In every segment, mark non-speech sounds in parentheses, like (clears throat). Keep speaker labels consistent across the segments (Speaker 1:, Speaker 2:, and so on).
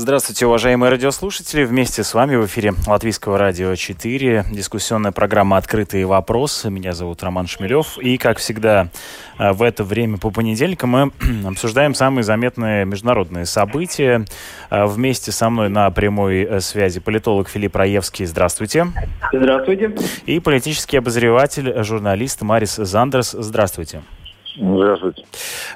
Speaker 1: Здравствуйте, уважаемые радиослушатели. Вместе с вами в эфире Латвийского радио 4. Дискуссионная программа «Открытые вопросы». Меня зовут Роман Шмелев. И, как всегда, э, в это время по понедельникам мы (clears throat) обсуждаем самые заметные международные события. Э, вместе со мной на прямой э, связи политолог Филипп Раевский. Здравствуйте.
Speaker 2: Здравствуйте.
Speaker 1: И политический обозреватель, журналист Марис Зандерс. Здравствуйте.
Speaker 3: Здравствуйте.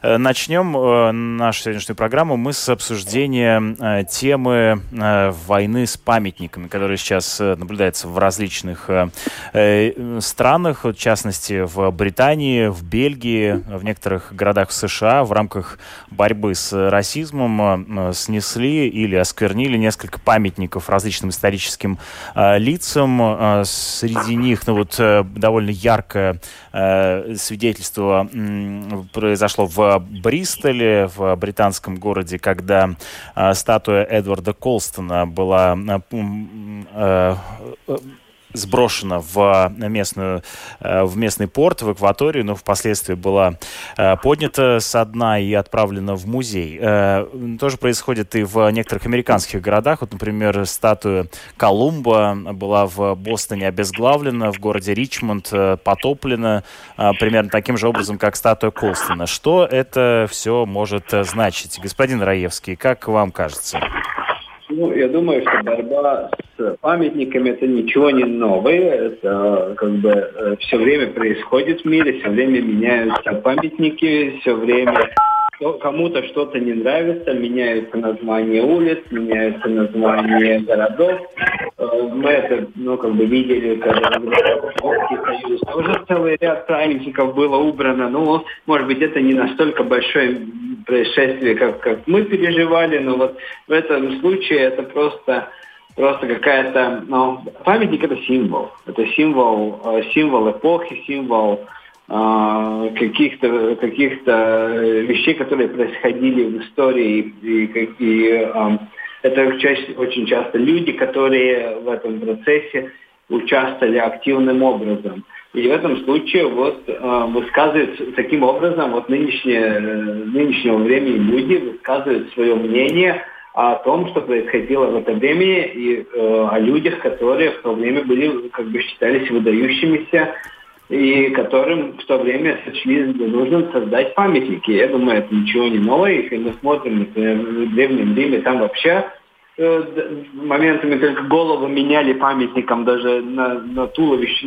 Speaker 1: Э, начнем э, нашу сегодняшнюю программу мы с обсуждения э, темы войны с памятниками, которая сейчас наблюдается в различных странах, в частности в Британии, в Бельгии, в некоторых городах США в рамках борьбы с расизмом снесли или осквернили несколько памятников различным историческим лицам. Среди них ну, вот, довольно яркое свидетельство произошло в Бристоле, в британском городе, когда э, статуя Эдварда Колстона была э, э, сброшена в, местную, э, в местный порт, в акваторию, но впоследствии была э, поднята со дна и отправлена в музей. Э, тоже происходит и в некоторых американских городах. Вот, например, статуя Колумба была в Бостоне обезглавлена, в городе Ричмонд потоплена примерно таким же образом, как статуя Колстона. Что это все может значить? Господин Раевский, как вам кажется?
Speaker 2: Ну, я думаю, что борьба с памятниками это ничего не новое. Это как бы э, все время происходит в мире, все время меняются памятники, все время кому-то что-то не нравится, меняются названия улиц, меняются названия городов. Э, мы это, ну, как бы видели, когда Советский Союз тоже целый ряд памятников было убрано. Ну, может быть, это не настолько большое происшествие, как, как мы переживали, но вот в этом случае это просто просто какая-то, ну, памятник это символ, это символ, э, символ эпохи, символ э, каких-то каких вещей, которые происходили в истории и, и, и э, это чаще, очень часто люди, которые в этом процессе участвовали активным образом. И в этом случае вот э, высказывают таким образом, вот нынешнее, нынешнего времени люди высказывают свое мнение о том, что происходило в это время, и э, о людях, которые в то время были, как бы считались выдающимися, и которым в то время сочли нужно создать памятники. Я думаю, это ничего не новое. Если мы смотрим, например, в Древнем Риме, там вообще Э, моментами только голову меняли памятникам даже на, на туловище,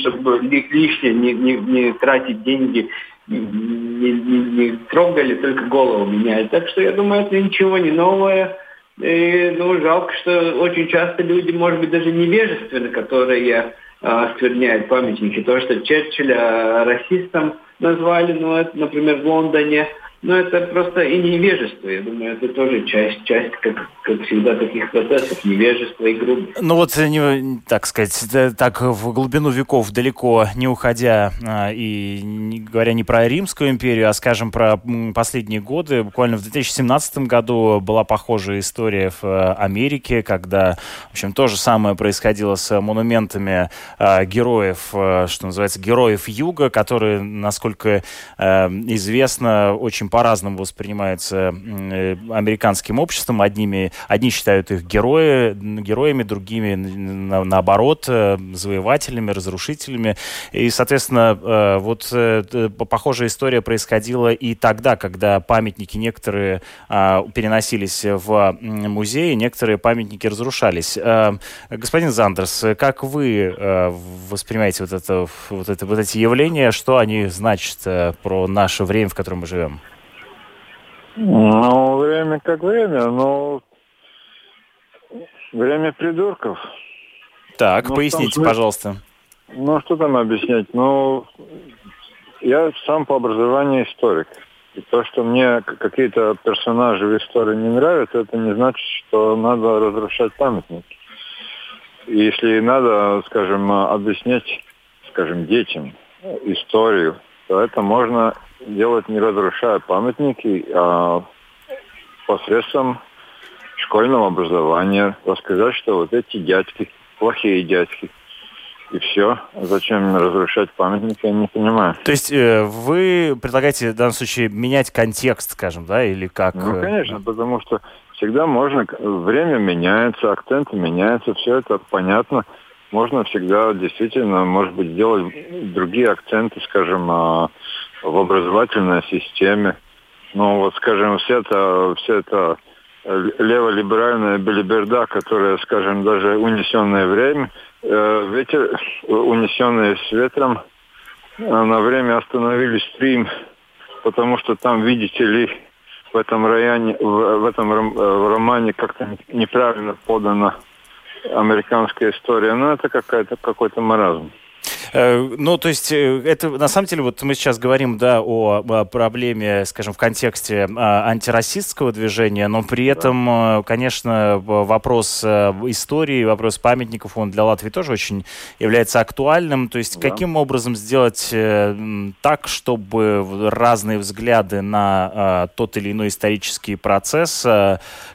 Speaker 2: чтобы лишнее не, не, не тратить деньги, не, не, не трогали, только голову меняли. Так что я думаю, это ничего не новое. И, ну, жалко, что очень часто люди, может быть, даже невежественны, которые э, скверняют памятники. То, что Черчилля расистом назвали, ну, это, например, в Лондоне – но это просто и невежество. Я думаю, это тоже часть, часть как, как всегда, таких процессов, невежество и грубость.
Speaker 1: Ну вот, не, так сказать, так в глубину веков далеко не уходя а, и не, говоря не про Римскую империю, а, скажем, про последние годы, буквально в 2017 году была похожая история в э, Америке, когда, в общем, то же самое происходило с монументами героев, э, что называется, героев Юга, которые, насколько э, известно, очень по-разному воспринимаются э, американским обществом. Одними, одни считают их герои, героями, другими, на, наоборот, э, завоевателями, разрушителями. И, соответственно, э, вот похожая история происходила и тогда, когда памятники некоторые а, переносились в музеи, некоторые памятники разрушались. Господин Зандерс, как вы воспринимаете вот, это, вот, это, вот эти явления, что они значат про наше время, в котором мы живем?
Speaker 3: Ну, время как время, но время придурков.
Speaker 1: Так, ну, поясните, смысле... пожалуйста.
Speaker 3: Ну, что там объяснять? Ну, я сам по образованию историк. И то, что мне какие-то персонажи в истории не нравятся, это не значит, что надо разрушать памятники. И если надо, скажем, объяснять, скажем, детям историю, то это можно делать не разрушая памятники, а посредством школьного образования рассказать, что вот эти дядьки, плохие дядьки, и все. Зачем разрушать памятники, я не понимаю.
Speaker 1: То есть э, вы предлагаете в данном случае менять контекст, скажем, да, или как?
Speaker 3: Ну, конечно, потому что всегда можно, время меняется, акценты меняются, все это понятно. Можно всегда действительно, может быть, сделать другие акценты, скажем, а, в образовательной системе. Ну, вот, скажем, все это, все это леволиберальная белиберда, которая, скажем, даже унесенное время, э, ветер, унесенные с ветром, э, на время остановили стрим, потому что там, видите ли, в этом районе, в, в этом романе как-то неправильно подана американская история. Ну, это какая-то какой-то маразм.
Speaker 1: Э, ну, то есть, э, это на самом деле, вот мы сейчас говорим, да, о, проблеме, скажем, в контексте а, антирасистского движения, но при этом. Э, конечно, вопрос истории, вопрос памятников, он для Латвии тоже очень является актуальным. То есть, да. каким образом сделать так, чтобы разные взгляды на а, тот или иной исторический процесс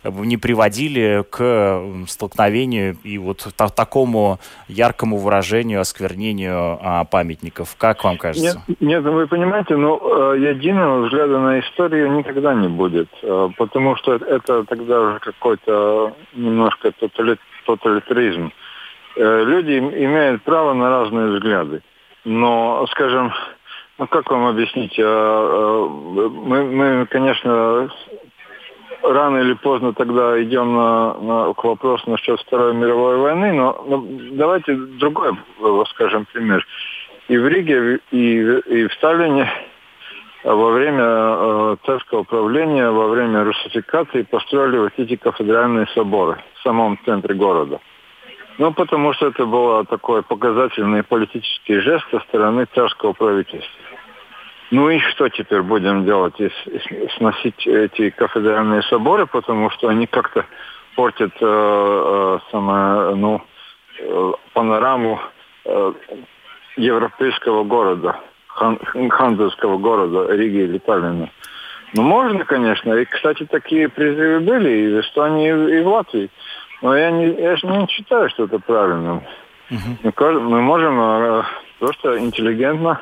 Speaker 1: не приводили к столкновению и вот такому яркому выражению, осквернению а, памятников. Как вам кажется?
Speaker 3: Нет, нет вы понимаете, ну, э, единого взгляда на историю никогда не будет, э, потому что это тогда уже какой-то немножко тоталитаризм. Э, люди имеют право на разные взгляды. Но, скажем, ну как вам объяснить? Мы, мы конечно, рано или поздно тогда идем на, на, к вопросу насчет Второй мировой войны, но, но давайте другой, скажем, пример. И в Риге, и, и в Сталине во время э, царского правления, во время русификации построили вот эти кафедральные соборы в самом центре города. Ну, потому что это был такой показательный политический жест со стороны царского правительства. Ну и что теперь будем делать? Сносить эти кафедральные соборы, потому что они как-то портят э, э, самое, ну, э, панораму э, европейского города, хан, хандовского города Риги или Таллина. Ну, можно, конечно. И, кстати, такие призывы были и в Эстонии, и в Латвии. Но я не, я не считаю, что это правильно. Угу. Мы, мы можем э, просто интеллигентно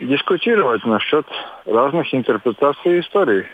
Speaker 3: дискутировать насчет разных интерпретаций истории.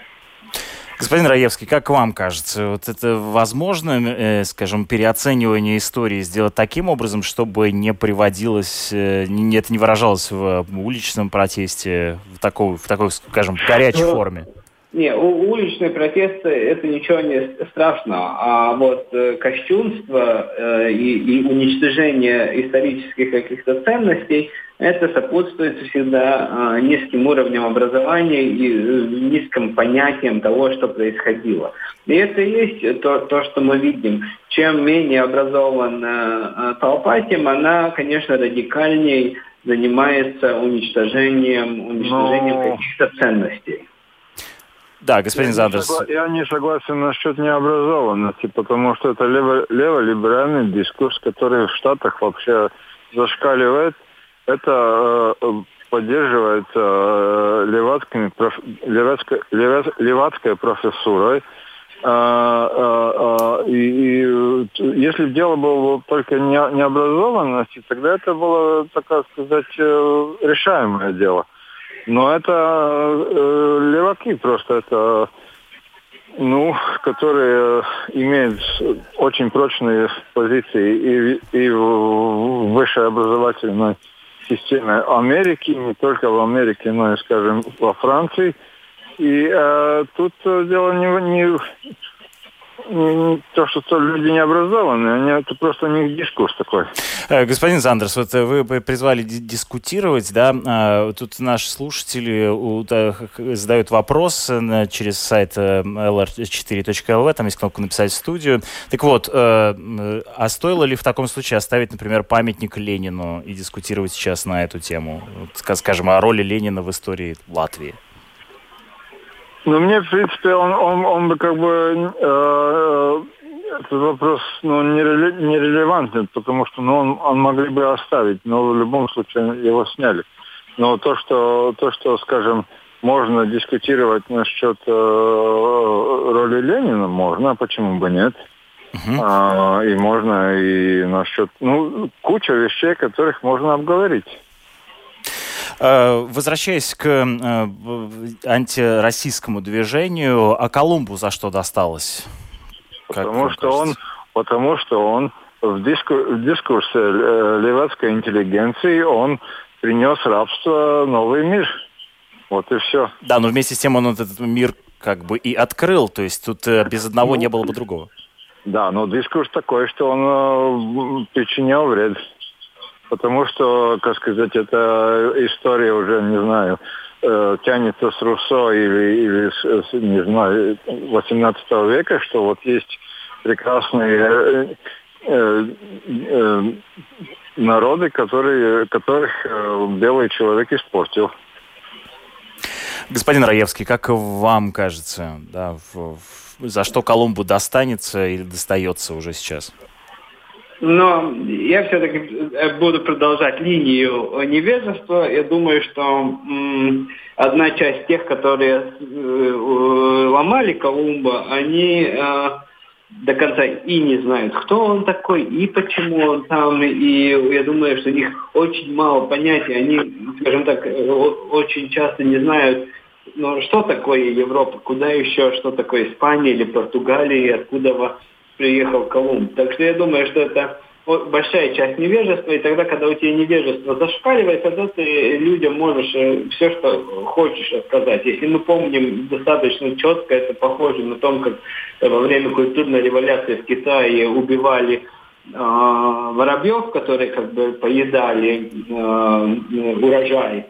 Speaker 1: Господин Раевский, как вам кажется, вот это возможно, э, скажем, переоценивание истории сделать таким образом, чтобы не приводилось, э, не, это не выражалось в уличном протесте в такой, в такой скажем, горячей ну, форме?
Speaker 2: Не, уличные протесты это ничего не страшного, а вот э, кощунство э, и, и уничтожение исторических каких-то ценностей это сопутствует всегда э, низким уровнем образования и э, низким понятием того, что происходило. И это и есть то, то, что мы видим. Чем менее образованная э, толпа, тем она, конечно, радикальней занимается уничтожением, уничтожением Но... каких-то ценностей.
Speaker 1: Да, господин
Speaker 3: я
Speaker 1: Зандерс.
Speaker 3: Не согла... Я не согласен насчет необразованности, потому что это лево... леволиберальный дискурс, который в Штатах вообще зашкаливает. Это э, поддерживается э, левацкими, проф... левацкой, левац... левацкой профессурой. А, а, а, и, и если бы дело было только не, необразованности, тогда это было, так сказать, э, решаемое дело. Но это э, леваки просто, это ну, которые имеют очень прочные позиции и, и в высшей образовательной системе Америки, не только в Америке, но и, скажем, во Франции. И э, тут дело не, не то, что люди не образованные, это просто у дискурс такой.
Speaker 1: Э, господин Зандерс, вот э, вы призвали дискутировать, да, а, тут наши слушатели задают вопрос э, через сайт lr4.lv, там есть кнопка «Написать в студию». Так вот, а стоило ли в таком случае оставить, например, памятник Ленину и дискутировать сейчас на эту тему, скажем, о роли Ленина в истории Латвии?
Speaker 3: Ну, мне, в принципе, он, он, он бы как бы э, этот вопрос ну, нерелевантен, потому что ну, он, он могли бы оставить, но в любом случае его сняли. Но то, что, то, что скажем, можно дискутировать насчет э, роли Ленина, можно, а почему бы нет? Uh-huh. А, и можно и насчет, ну, куча вещей, которых можно обговорить.
Speaker 1: Э, возвращаясь к э, антироссийскому движению, а Колумбу за что досталось?
Speaker 3: Потому что он, потому что он в, диску, в дискурсе э, левацкой интеллигенции он принес рабство новый мир. Вот и все.
Speaker 1: Да, но вместе с тем он этот мир как бы и открыл, то есть тут без одного ну, не было бы другого.
Speaker 3: Да, но дискурс такой, что он причинял вред потому что, как сказать, эта история уже, не знаю, э, тянется с Руссо или, или с, не знаю, 18 века, что вот есть прекрасные э, э, э, народы, которые, которых э, белый человек испортил.
Speaker 1: Господин Раевский, как вам кажется, да, в, в, за что Колумбу достанется или достается уже сейчас?
Speaker 2: Но я все-таки э, буду продолжать линию невежества. Я думаю, что одна часть тех, которые э, ломали Колумба, они э, до конца и не знают, кто он такой, и почему он там. И я думаю, что у них очень мало понятий. Они, скажем так, очень часто не знают, ну, что такое Европа, куда еще, что такое Испания или Португалия, и откуда приехал Колумб. Так что я думаю, что это большая часть невежества, и тогда, когда у тебя невежество зашкаливает, тогда ты людям можешь э, все, что хочешь рассказать. Если мы помним достаточно четко, это похоже на том, как во время культурной революции в Китае убивали э, воробьев, которые как бы поедали э, урожай.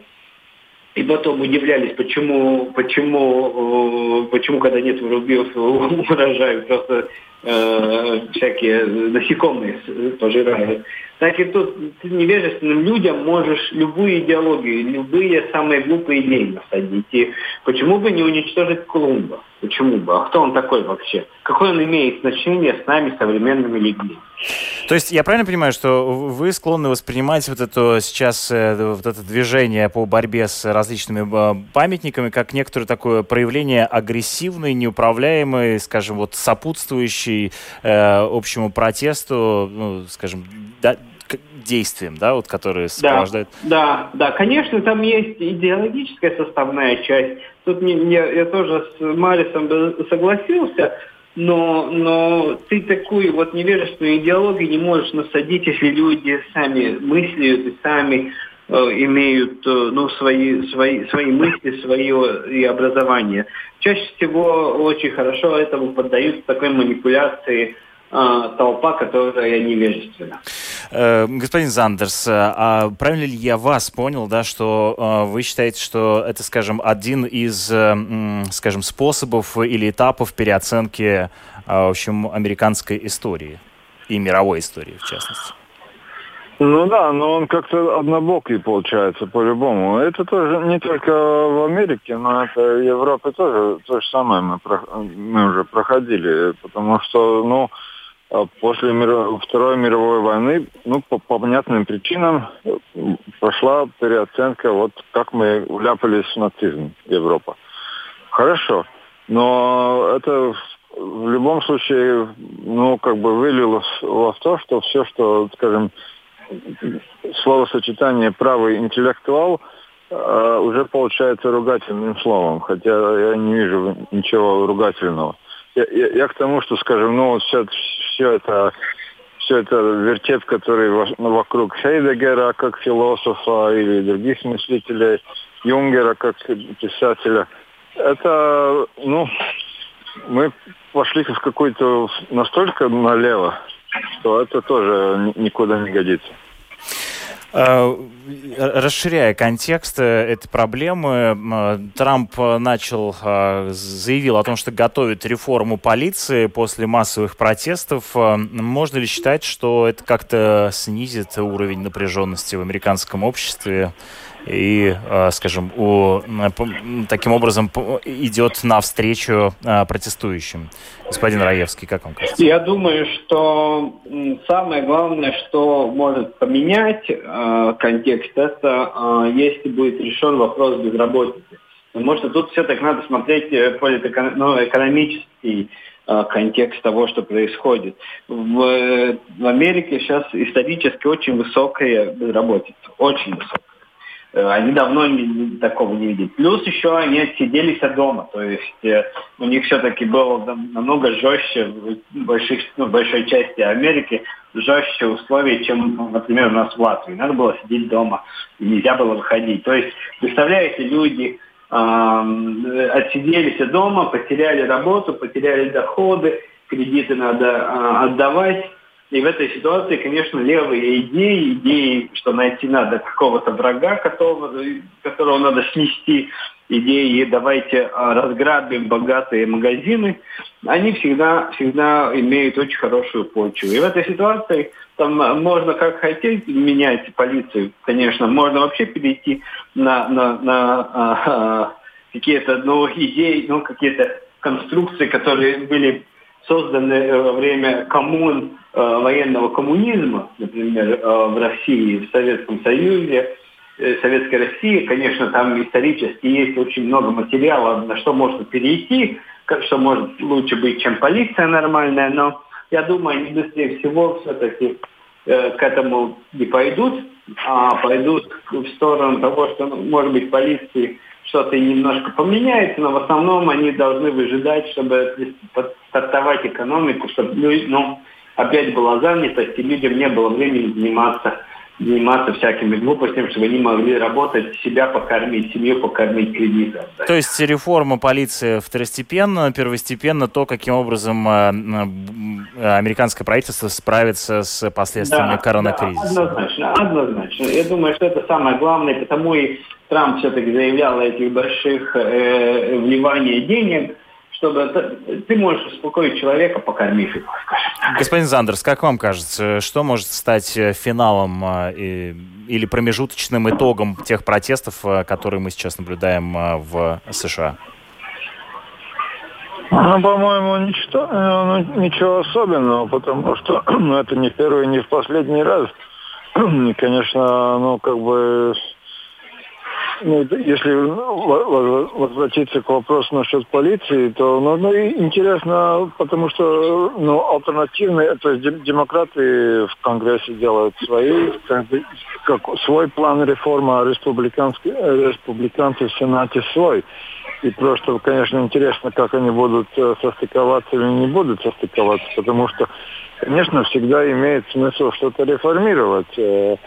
Speaker 2: И потом удивлялись, почему, почему, э, почему когда нет воробьев (laughs) урожая, просто э, всякие насекомые пожирают. Так и тут ты невежественным людям можешь любую идеологию, любые самые глупые идеи насадить. И почему бы не уничтожить Колумба? Почему бы? А кто он такой вообще? Какое он имеет значение с нами, современными людьми?
Speaker 1: То есть я правильно понимаю, что вы склонны воспринимать вот это сейчас э, вот это движение по борьбе с различными э, памятниками как некоторое такое проявление агрессивной, неуправляемой, скажем, вот сопутствующей э, общему протесту, ну, скажем, да, действиям, да, вот которые сопровождают.
Speaker 2: Да, да, да, конечно, там есть идеологическая составная часть. Тут не, не, я тоже с Марисом согласился, но, но ты такую вот невежественную идеологию не можешь насадить, если люди сами мыслят и сами имеют э, ну, свои, свои, свои мысли, свое и образование. Чаще всего очень хорошо этому поддаются такой манипуляции – а, толпа, которая невежественна.
Speaker 1: Э, господин Зандерс, э, а правильно ли я вас понял, да, что э, вы считаете, что это, скажем, один из, скажем, способов или этапов переоценки, в общем, американской истории и мировой истории, в частности?
Speaker 3: Ну да, но он как-то однобокий получается по-любому. Это тоже не только в Америке, но это в Европе тоже то же самое мы, мы уже проходили, потому что, ну, а после Второй мировой войны, ну, по, по понятным причинам, прошла переоценка, вот как мы вляпались в нацизм Европа. Хорошо, но это в любом случае, ну, как бы вылилось во то, что все, что, скажем, словосочетание правый интеллектуал э, уже получается ругательным словом, хотя я не вижу ничего ругательного. Я, я, я к тому, что, скажем, ну, вот все, все это все это вертеп, который ну, вокруг Хейдегера как философа или других мыслителей, Юнгера как писателя, это, ну, мы пошли в какой-то настолько налево, что это тоже никуда не годится.
Speaker 1: Э, расширяя контекст э, этой проблемы, э, Трамп начал, заявил о том, что готовит реформу полиции после массовых протестов. Можно ли считать, что это как-то снизит уровень напряженности в американском обществе? И, а, скажем, у, таким образом идет навстречу а, протестующим. Господин Раевский, как вам кажется?
Speaker 2: Я думаю, что самое главное, что может поменять э, контекст, это э, если будет решен вопрос безработицы. Потому что тут все-таки надо смотреть э, политэко- ну, э, контекст того, что происходит. В, э, в Америке сейчас исторически очень высокая безработица, очень высокая. Э, они давно не, такого не видели. Плюс еще они отсиделись от дома, то есть э, у них все-таки было намного жестче в больших, ну, большой части Америки жестче условия, чем, например, у нас в Латвии. Надо было сидеть дома, нельзя было выходить. То есть, представляете, люди э, отсиделись дома, потеряли работу, потеряли доходы, кредиты надо э, отдавать, и в этой ситуации, конечно, левые идеи, идеи, что найти надо какого-то врага, которого, которого надо снести, идеи «давайте а, разграбим богатые магазины», они всегда, всегда имеют очень хорошую почву. И в этой ситуации там можно как хотеть менять полицию, конечно, можно вообще перейти на, на, на а, а, какие-то ну, идеи, ну, какие-то конструкции, которые были созданы во время коммун, э, военного коммунизма, например, э, в России, в Советском Союзе, э, Советской России, конечно, там исторически есть очень много материала, на что можно перейти, что может лучше быть, чем полиция нормальная, но я думаю, они быстрее всего все-таки э, к этому не пойдут, а пойдут в сторону того, что, может быть, полиции что-то немножко поменяется, но в основном они должны выжидать, чтобы стартовать экономику, чтобы ну, опять была занятость, и людям не было времени заниматься заниматься всякими глупостями, чтобы они могли работать, себя покормить, семью покормить, кредит отдать.
Speaker 1: То есть реформа полиции второстепенно, первостепенно то, каким образом э, э, американское правительство справится с последствиями да, коронакризиса.
Speaker 2: Да, однозначно, однозначно. Я думаю, что это самое главное, потому и Трамп все-таки заявлял о этих больших э, вливаниях денег, чтобы ты можешь успокоить человека, покормив его, скажем
Speaker 1: Господин Зандерс, как вам кажется, что может стать э, финалом э, или промежуточным итогом тех протестов, э, которые мы сейчас наблюдаем в США?
Speaker 3: Ну, по-моему, ничего, ну, ничего особенного, потому что (clears throat) ну, это не первый, не в последний раз. (clears throat) И, конечно, ну, как бы ну, если ну, возвратиться к вопросу насчет полиции, то ну, ну, интересно, потому что ну, альтернативные, то есть демократы в Конгрессе делают свои, как как, свой план реформы, а республиканцы, республиканцы в Сенате свой. И просто, конечно, интересно, как они будут э, состыковаться или не будут состыковаться, потому что, конечно, всегда имеет смысл что-то реформировать э,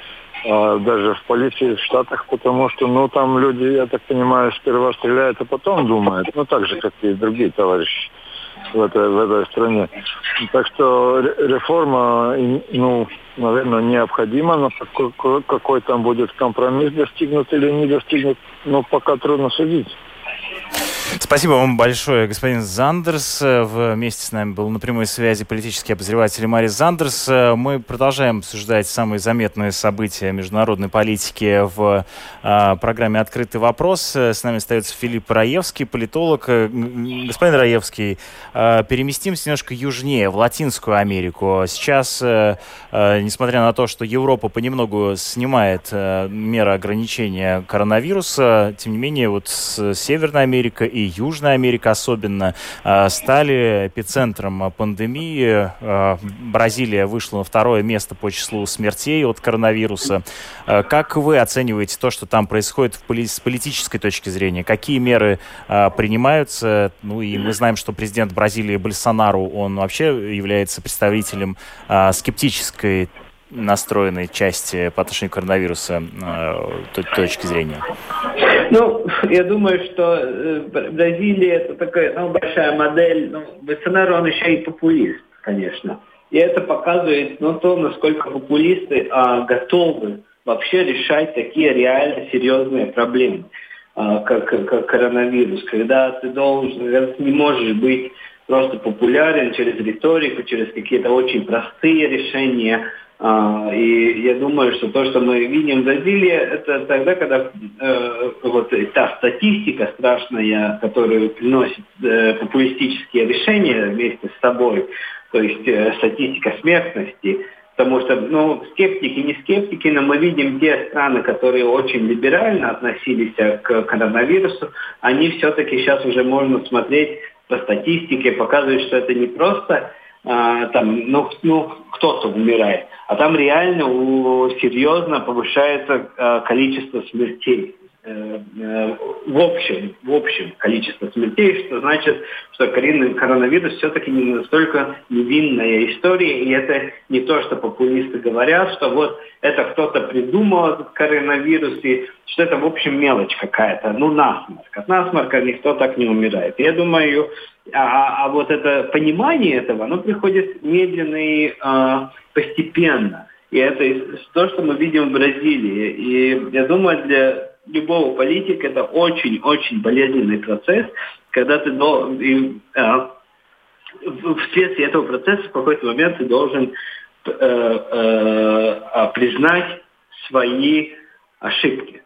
Speaker 3: даже в полиции в Штатах, потому что, ну, там люди, я так понимаю, сперва стреляют, а потом думают. Ну, так же, как и другие товарищи в этой, в этой стране. Так что реформа, ну, наверное, необходима, но какой, какой там будет компромисс достигнут или не достигнут, ну, пока трудно судить.
Speaker 1: Спасибо вам большое, господин Зандерс. Вместе с нами был на прямой связи политический обозреватель Марис Зандерс. Мы продолжаем обсуждать самые заметные события международной политики в а, программе «Открытый вопрос». С нами остается Филипп Раевский, политолог. Господин Раевский, а, переместимся немножко южнее, в Латинскую Америку. Сейчас, а, несмотря на то, что Европа понемногу снимает меры ограничения коронавируса, тем не менее, вот Северная Америка и Южная Америка особенно, э, стали эпицентром пандемии. Э, Бразилия вышла на второе место по числу смертей от коронавируса. Э, как вы оцениваете то, что там происходит с политической точки зрения? Какие меры принимаются? Ну и мы знаем, что президент Бразилии Бальсонару, он вообще является представителем скептической настроенной части по отношению к коронавирусу точки зрения?
Speaker 2: Ну, я думаю, что э, Бразилия это такая ну, большая модель. Ну, Болсонaro, он еще и популист, конечно. И это показывает ну, то, насколько популисты а, готовы вообще решать такие реально серьезные проблемы, а, как, как коронавирус. Когда ты должен, не можешь быть просто популярен через риторику, через какие-то очень простые решения, и я думаю, что то, что мы видим в Бразилии, это тогда, когда э, вот та статистика страшная, которую приносит э, популистические решения вместе с собой, то есть э, статистика смертности, Потому что, ну, скептики, не скептики, но мы видим те страны, которые очень либерально относились к коронавирусу, они все-таки сейчас уже можно смотреть по статистике, показывают, что это не просто а, там, ну, ну, кто-то умирает, а там реально у, серьезно повышается а, количество смертей. В общем, в общем количество смертей, что значит, что коронавирус все-таки не настолько невинная история, и это не то, что популисты говорят, что вот это кто-то придумал этот коронавирус, и что это, в общем, мелочь какая-то, ну, насморк. От насморка никто так не умирает. Я думаю, а, а вот это понимание этого, оно приходит медленно и э, постепенно. И это то, что мы видим в Бразилии. И я думаю, для любого политика это очень-очень болезненный процесс, когда ты должен, а, вследствие этого процесса в какой-то момент ты должен э, э, а, признать свои ошибки.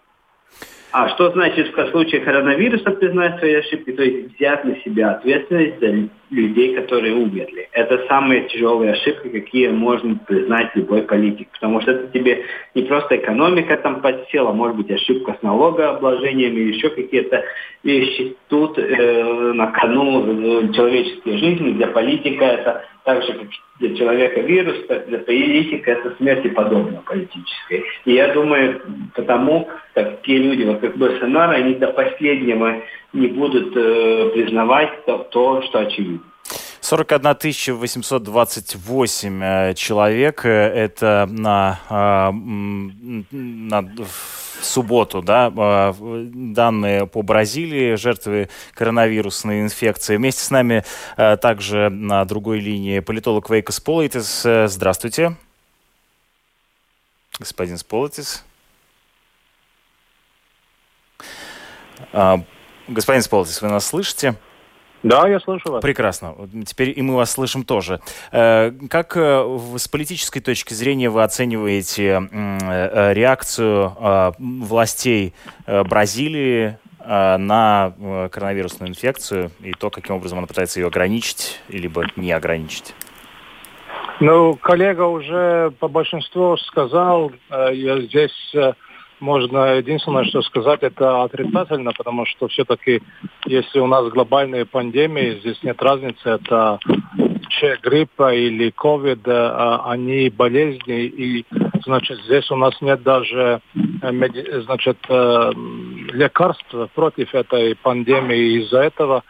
Speaker 2: А что значит в случае коронавируса признать свои ошибки? То есть взять на себя ответственность за людей, которые умерли. Это самые тяжелые ошибки, какие можно признать любой политик. Потому что это тебе не просто экономика там подсела, может быть ошибка с налогообложением или еще какие-то вещи. Тут э, на кону э, человеческие жизни для политика это так же, как для человека вирус, так для политика это смерти подобно политической. И я думаю, потому как те люди, вот как Болсонaro, они до последнего не будут э, признавать то, то, что очевидно.
Speaker 1: 41 828 э, человек. Э, это на, э, на субботу, да, данные по Бразилии, жертвы коронавирусной инфекции. Вместе с нами также на другой линии политолог Вейкос Сполитис. Здравствуйте. Господин Сполитис. Господин Сполитис, вы нас слышите?
Speaker 4: Да, я слышу вас.
Speaker 1: Прекрасно. Теперь и мы вас слышим тоже. Э, как э, с политической точки зрения вы оцениваете э, реакцию властей Бразилии на коронавирусную инфекцию и то, каким образом она пытается ее ограничить, либо не ограничить?
Speaker 4: Ну, коллега уже по большинству сказал, я здесь можно единственное, что сказать, это отрицательно, потому что все-таки, если у нас глобальные пандемии, здесь нет разницы, это че гриппа или ковид, а они болезни, и, значит, здесь у нас нет даже, э, значит, э, лекарств против этой пандемии. Из-за этого,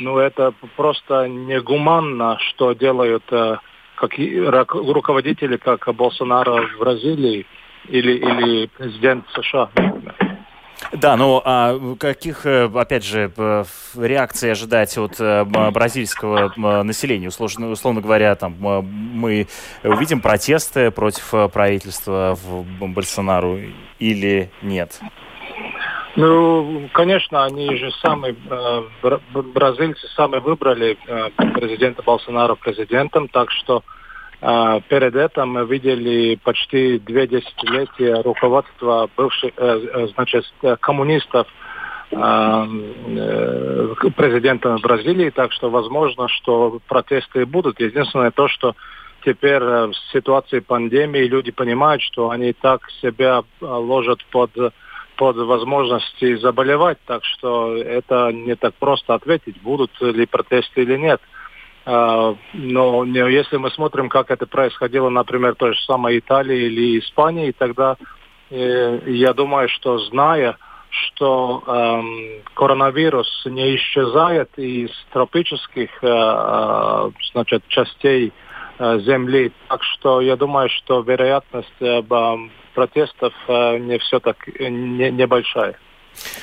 Speaker 4: ну, это просто негуманно, что делают э, как руководители, как Болсонaro в Бразилии или, или президент США,
Speaker 1: Да, ну а каких, э, опять же, реакций ожидать от э, бразильского населения? Условно, условно говоря, там мы увидим протесты против э, правительства в Больсонару или нет?
Speaker 4: Ну, конечно, они же сами, бразильцы сами выбрали президента Болсонара президентом, так что перед этим мы видели почти две десятилетия руководства бывших, э, э, значит, коммунистов а, э, президентом Бразилии, так что возможно, что протесты будут. Единственное то, что теперь в ситуации пандемии люди понимают, что они так себя ложат под под возможности заболевать, так что это не так просто ответить, будут ли протесты или нет. А, но если мы смотрим, как это происходило, например, той же самой Италии или Испании, тогда э, я думаю, что зная, что э, коронавирус не исчезает из тропических э, э, значит, частей Земли, так что я думаю, что вероятность протестов не все так э, не, небольшая.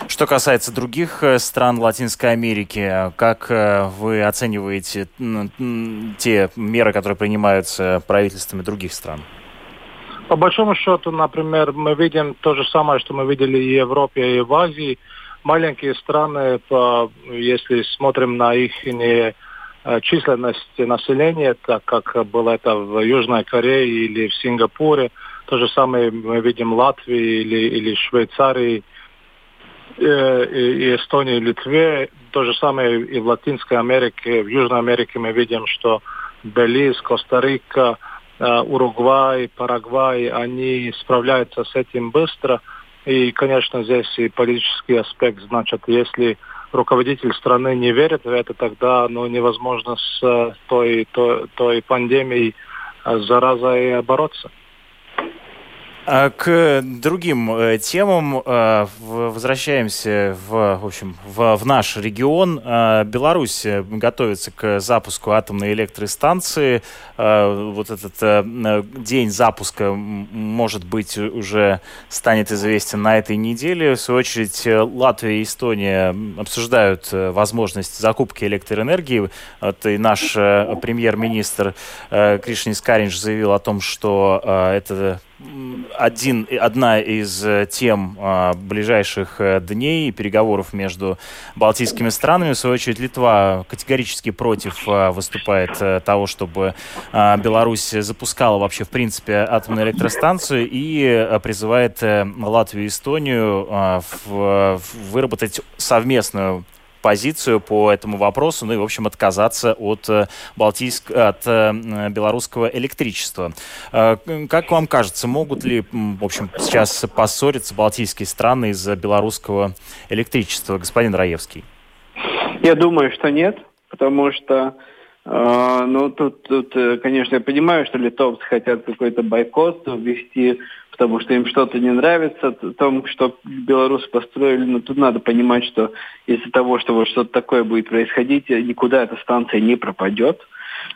Speaker 1: Что касается других э, стран Латинской Америки, как э, вы оцениваете те меры, которые принимаются правительствами других стран?
Speaker 4: По большому счету, например, мы видим то же самое, что мы видели и в Европе, и в Азии. Маленькие страны, если смотрим на их э, численность населения, так как было это в Южной Корее или в Сингапуре, то же самое мы видим в Латвии или, или Швейцарии – Э, и Эстонии, и Литве. То же самое и в Латинской Америке, в Южной Америке мы видим, что Белиз, Коста-Рика, Уругвай, Парагвай, они справляются с этим быстро. И, конечно, здесь и политический аспект, значит, если руководитель страны не верит в это, тогда ну, невозможно с той, той, той пандемией заразой бороться.
Speaker 1: А к другим э, темам э, возвращаемся в, в общем, в, в наш регион. Э, Беларусь готовится к запуску атомной электростанции. Вот этот день запуска, может быть, уже станет известен на этой неделе. В свою очередь, Латвия и Эстония обсуждают возможность закупки электроэнергии. Вот и наш премьер-министр Кришнис Каринж заявил о том, что это один, одна из э, тем а, ближайших э, дней переговоров между балтийскими странами. В свою очередь, Литва категорически против а, выступает э, того, чтобы а, Беларусь запускала вообще, в принципе, атомную электростанцию и призывает Латвию и Эстонию выработать совместную позицию по этому вопросу, ну и, в общем, отказаться от, э, балтийск... от э, белорусского электричества. Э, как вам кажется, могут ли, в общем, сейчас поссориться балтийские страны из-за белорусского электричества? Господин Раевский.
Speaker 2: Я думаю, что нет, потому что ну, тут, тут, конечно, я понимаю, что литовцы хотят какой-то бойкот ввести потому что им что-то не нравится, о том, что белорусы построили, но тут надо понимать, что из-за того, что вот что-то такое будет происходить, никуда эта станция не пропадет.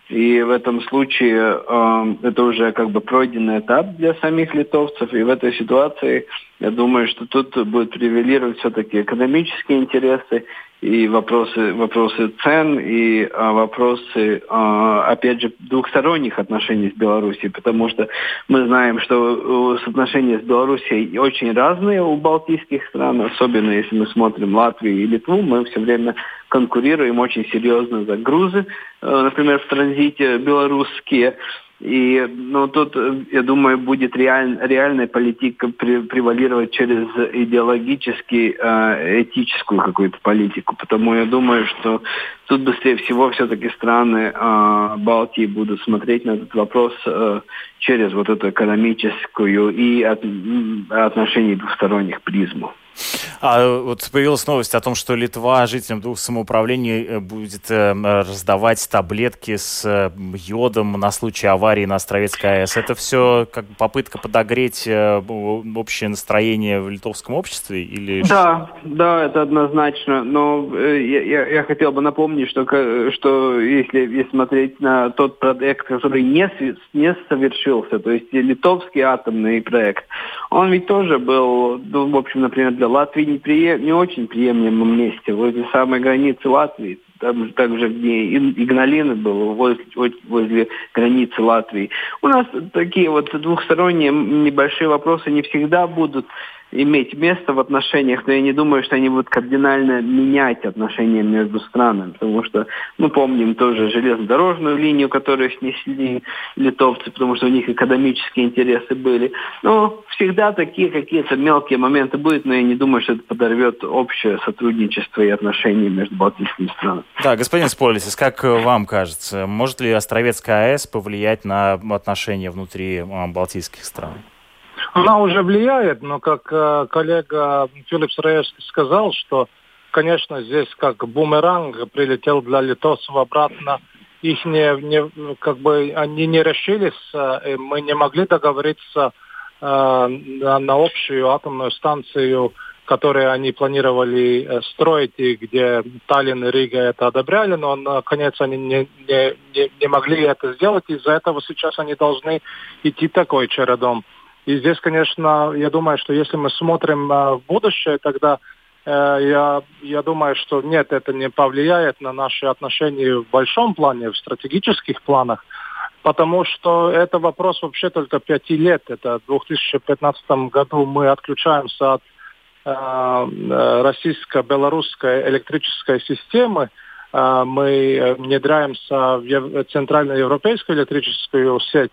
Speaker 2: И в этом случае э, это уже как бы пройденный этап для самих литовцев. И в этой ситуации я думаю, что тут будет превалировать все-таки экономические интересы и вопросы, вопросы цен, и а, вопросы, а, опять же, двухсторонних отношений с Белоруссией, потому что мы знаем, что соотношения с Белоруссией очень разные у балтийских стран, особенно если мы смотрим Латвию и Литву, мы все время конкурируем очень серьезно за грузы, э, например, в транзите белорусские, и ну, тут, я думаю, будет реаль, реальная политика превалировать через идеологически э, этическую какую-то политику. Потому я думаю, что тут быстрее всего все-таки страны э, Балтии будут смотреть на этот вопрос э, через вот эту экономическую и от, отношений двухсторонних призму.
Speaker 1: А вот появилась новость о том, что Литва жителям двух самоуправлений э, будет э, раздавать таблетки с э, йодом на случай аварии на Островецкой АЭС. Это все как попытка подогреть общее настроение в литовском обществе? Или...
Speaker 2: Да, да, это однозначно. Но я, я, я хотел бы напомнить, что, что если, если смотреть на тот проект, который не, не совершился, то есть литовский атомный проект, он ведь тоже был, ну, в общем, например, для Латвии не, прием, не очень приемлемом месте, возле самой границы Латвии. Там также где Игналина был, возле, возле границы Латвии. У нас такие вот двухсторонние небольшие вопросы не всегда будут иметь место в отношениях, но я не думаю, что они будут кардинально менять отношения между странами, потому что мы помним тоже железнодорожную линию, которую снесли литовцы, потому что у них экономические интересы были. Но всегда такие какие-то мелкие моменты будут, но я не думаю, что это подорвет общее сотрудничество и отношения между балтийскими странами.
Speaker 1: Да, господин Сполисис, как вам кажется, может ли Островецкая АЭС повлиять на отношения внутри а, балтийских стран?
Speaker 4: Она уже влияет, но как э, коллега Филипп Сраевский сказал, что, конечно, здесь как бумеранг прилетел для литовцев обратно. Их не, не, как бы они не решились, э, мы не могли договориться э, на общую атомную станцию, которую они планировали э, строить, и где Таллин и Рига это одобряли, но наконец они не, не, не, не могли это сделать, из-за этого сейчас они должны идти такой чередом. И здесь, конечно, я думаю, что если мы смотрим в будущее, тогда э, я, я думаю, что нет, это не повлияет на наши отношения в большом плане, в стратегических планах, потому что это вопрос вообще только пяти лет. Это в 2015 году мы отключаемся от э, российско-белорусской электрической системы, э, мы внедряемся в центральноевропейскую электрическую сеть,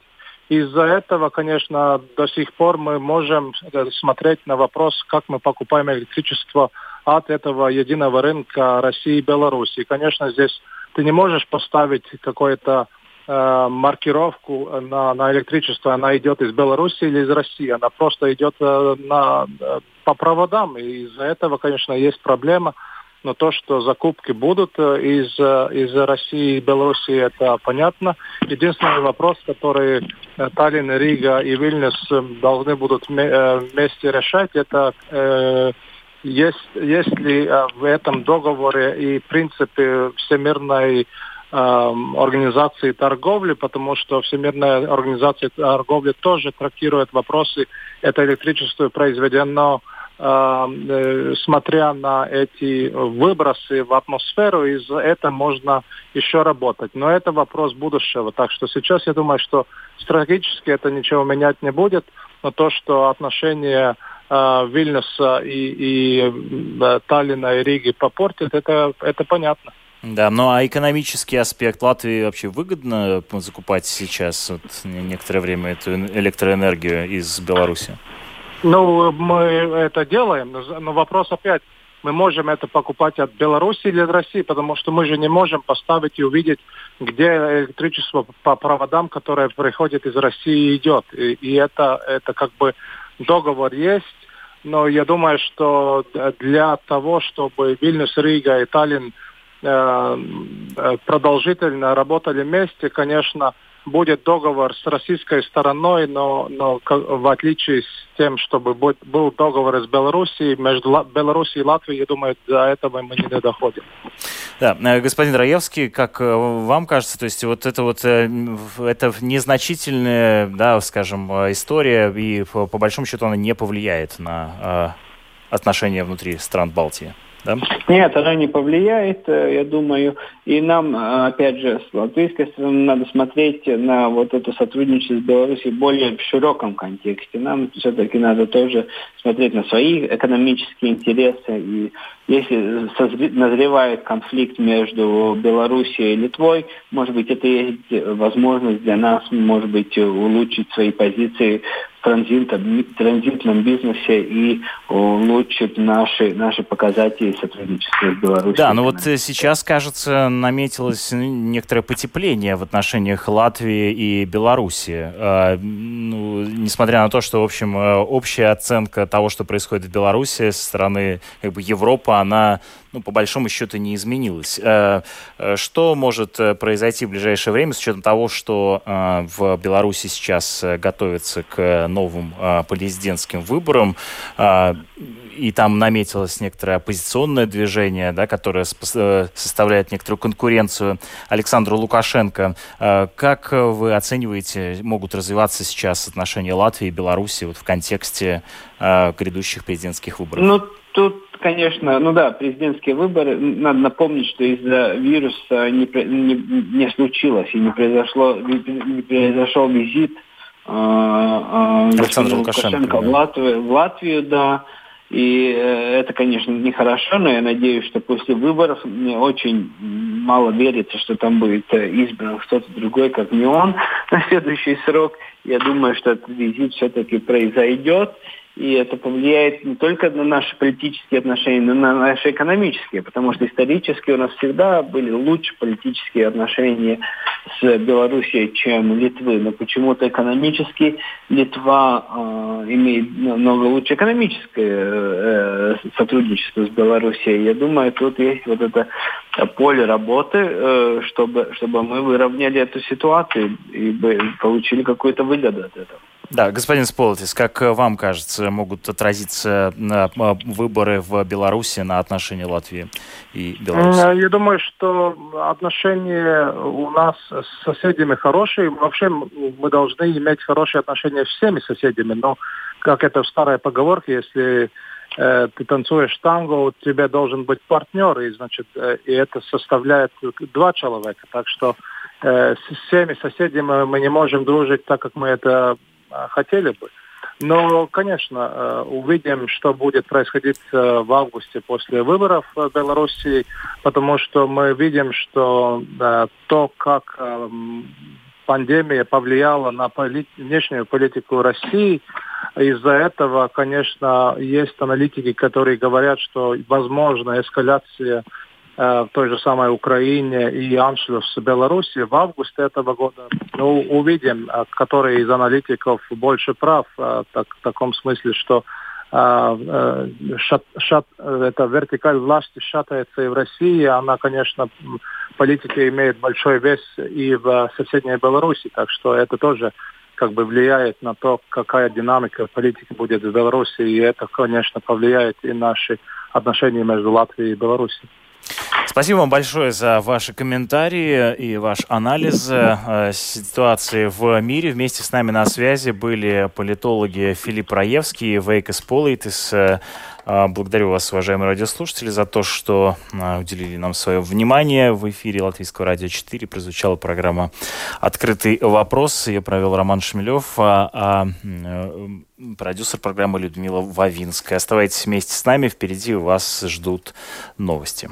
Speaker 4: из-за этого, конечно, до сих пор мы можем э, смотреть на вопрос, как мы покупаем электричество от этого единого рынка России и Беларуси. Конечно, здесь ты не можешь поставить какое-то э, маркировку на, на электричество, она идет из Беларуси или из России, она просто идет э, на, э, по проводам, и из-за этого, конечно, есть проблема. Но то, что закупки будут э, из, э, из России и Беларуси, это понятно. Единственный вопрос, который Таллин, Рига и Вильнюс должны будут вместе решать, это есть, есть ли в этом договоре и принципе всемирной организации торговли, потому что Всемирная организация торговли тоже трактирует вопросы. Это электричество произведено э, смотря на эти выбросы в атмосферу, и за это можно еще работать. Но это вопрос будущего. Так что сейчас я думаю, что стратегически это ничего менять не будет, но то, что отношения э, Вильнюса и, и э, Таллина и Риги попортят, это, это понятно.
Speaker 1: Да, ну а экономический аспект Латвии вообще выгодно закупать сейчас вот, некоторое время эту электроэнергию из Беларуси?
Speaker 4: Ну, мы это делаем, но вопрос опять, мы можем это покупать от Беларуси или от России, потому что мы же не можем поставить и увидеть, где электричество по проводам, которое приходит из России, идет. И, и это, это как бы договор есть, но я думаю, что для того, чтобы Вильнюс, Рига и Таллин Э, э, продолжительно работали вместе, конечно, будет договор с российской стороной, но, но в отличие с тем, чтобы был договор с Белоруссией, между Белоруссией и Латвией, я думаю, до этого мы не доходим.
Speaker 1: Да, э, господин Раевский, как вам кажется, то есть вот это вот это незначительная, да, скажем, история, и по, по большому счету она не повлияет на отношения внутри стран Балтии?
Speaker 2: Да? Нет, она не повлияет, э, я думаю. И нам, э, опять же, с латвийской стороны надо смотреть на вот это сотрудничество с Беларусью более в широком контексте. Нам все-таки надо тоже смотреть на свои экономические интересы. И если назревает конфликт между Белоруссией и Литвой, может быть, это есть возможность для нас, может быть, улучшить свои позиции транзитном, транзитном бизнесе и улучшит наши, наши показатели сотрудничества с Беларусью.
Speaker 1: Да, но вот э, сейчас, кажется, наметилось некоторое потепление в отношениях Латвии и Беларуси. А, ну, несмотря на то, что, в общем, э, общая оценка того, что происходит в Беларуси со стороны как бы, Европы, она ну, по большому счету не изменилась. Э, э, что может э, произойти в ближайшее время с учетом того, что в Беларуси сейчас готовится к новым президентским выборам, и там наметилось некоторое оппозиционное движение, да, которое составляет некоторую конкуренцию Александру Лукашенко. Как вы оцениваете, могут развиваться сейчас отношения Латвии и Беларуси вот в контексте грядущих президентских выборов?
Speaker 2: Ну, тут конечно, ну да, президентские выборы, надо напомнить, что из-за вируса не, не, не случилось и не произошло, не произошел визит э, э, Александра Лукашенко, Лукашенко да. в, Латвию, в Латвию, да. И э, это, конечно, нехорошо, но я надеюсь, что после выборов мне очень мало верится, что там будет э, избран кто-то другой, как не он (laughs) на следующий срок. Я думаю, что этот визит все-таки произойдет и это повлияет не только на наши политические отношения, но и на наши экономические, потому что исторически у нас всегда были лучше политические отношения с Белоруссией, чем Литвы, но почему-то экономически Литва э, имеет намного лучше экономическое э, сотрудничество с Белоруссией. Я думаю, тут есть вот это поле работы, э, чтобы, чтобы мы выровняли эту ситуацию и получили какую-то выгоду от этого.
Speaker 1: Да, господин Сполотис, как вам кажется, могут отразиться на выборы в Беларуси на отношения Латвии и Беларуси?
Speaker 4: Я думаю, что отношения у нас с соседями хорошие. Вообще мы должны иметь хорошие отношения с всеми соседями, но как это в старой поговорке, если э, ты танцуешь танго, у тебя должен быть партнер, и значит, э, и это составляет два человека. Так что э, с всеми соседями мы не можем дружить так, как мы это хотели бы. Но, конечно, э, увидим, что будет происходить э, в августе после выборов в Беларуси, потому что мы видим, что то, как эм, пандемия повлияла на внешнюю политику России, из-за этого, конечно, есть аналитики, которые говорят, что возможна эскаляция в той же самой Украине и аншлюс Беларуси в августе этого года. Ну, увидим, который из аналитиков больше прав в таком смысле, что шат, шат, эта вертикаль власти шатается и в России. Она, конечно, политика имеет большой вес и в соседней Беларуси, так что это тоже как бы влияет на то, какая динамика политики будет в Беларуси, и это, конечно, повлияет и наши отношения между Латвией и Беларусью.
Speaker 1: Спасибо вам большое за ваши комментарии и ваш анализ э, ситуации в мире. Вместе с нами на связи были политологи Филипп Раевский и Вейкас Политис. Э, благодарю вас, уважаемые радиослушатели, за то, что э, уделили нам свое внимание. В эфире Латвийского радио 4 прозвучала программа «Открытый вопрос». Ее провел Роман Шмелев, а, а продюсер программы Людмила Вавинская. Оставайтесь вместе с нами. Впереди вас ждут новости.